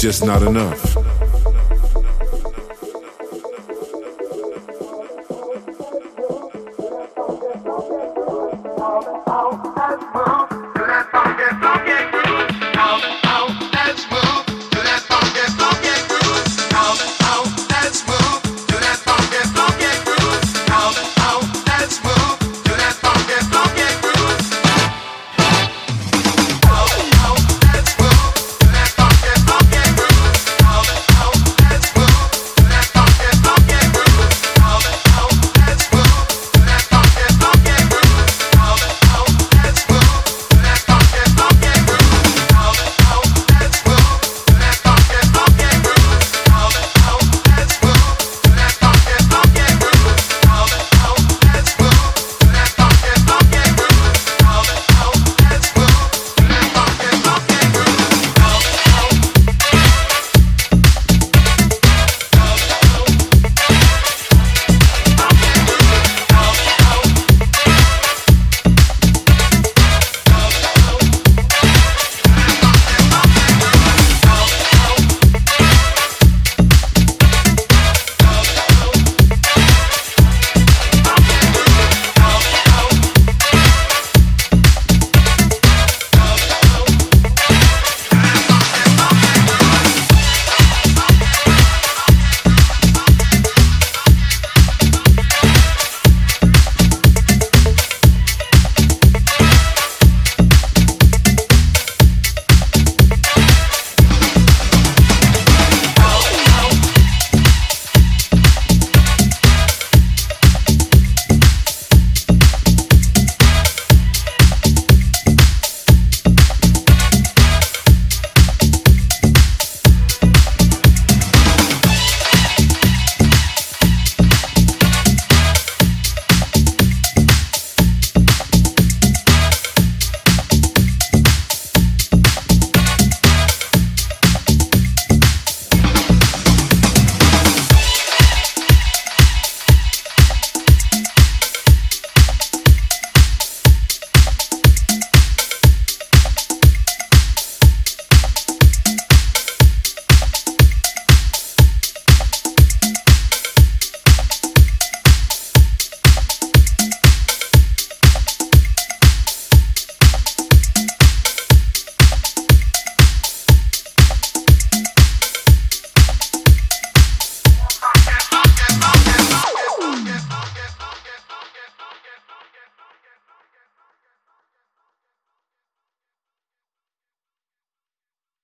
Just not enough.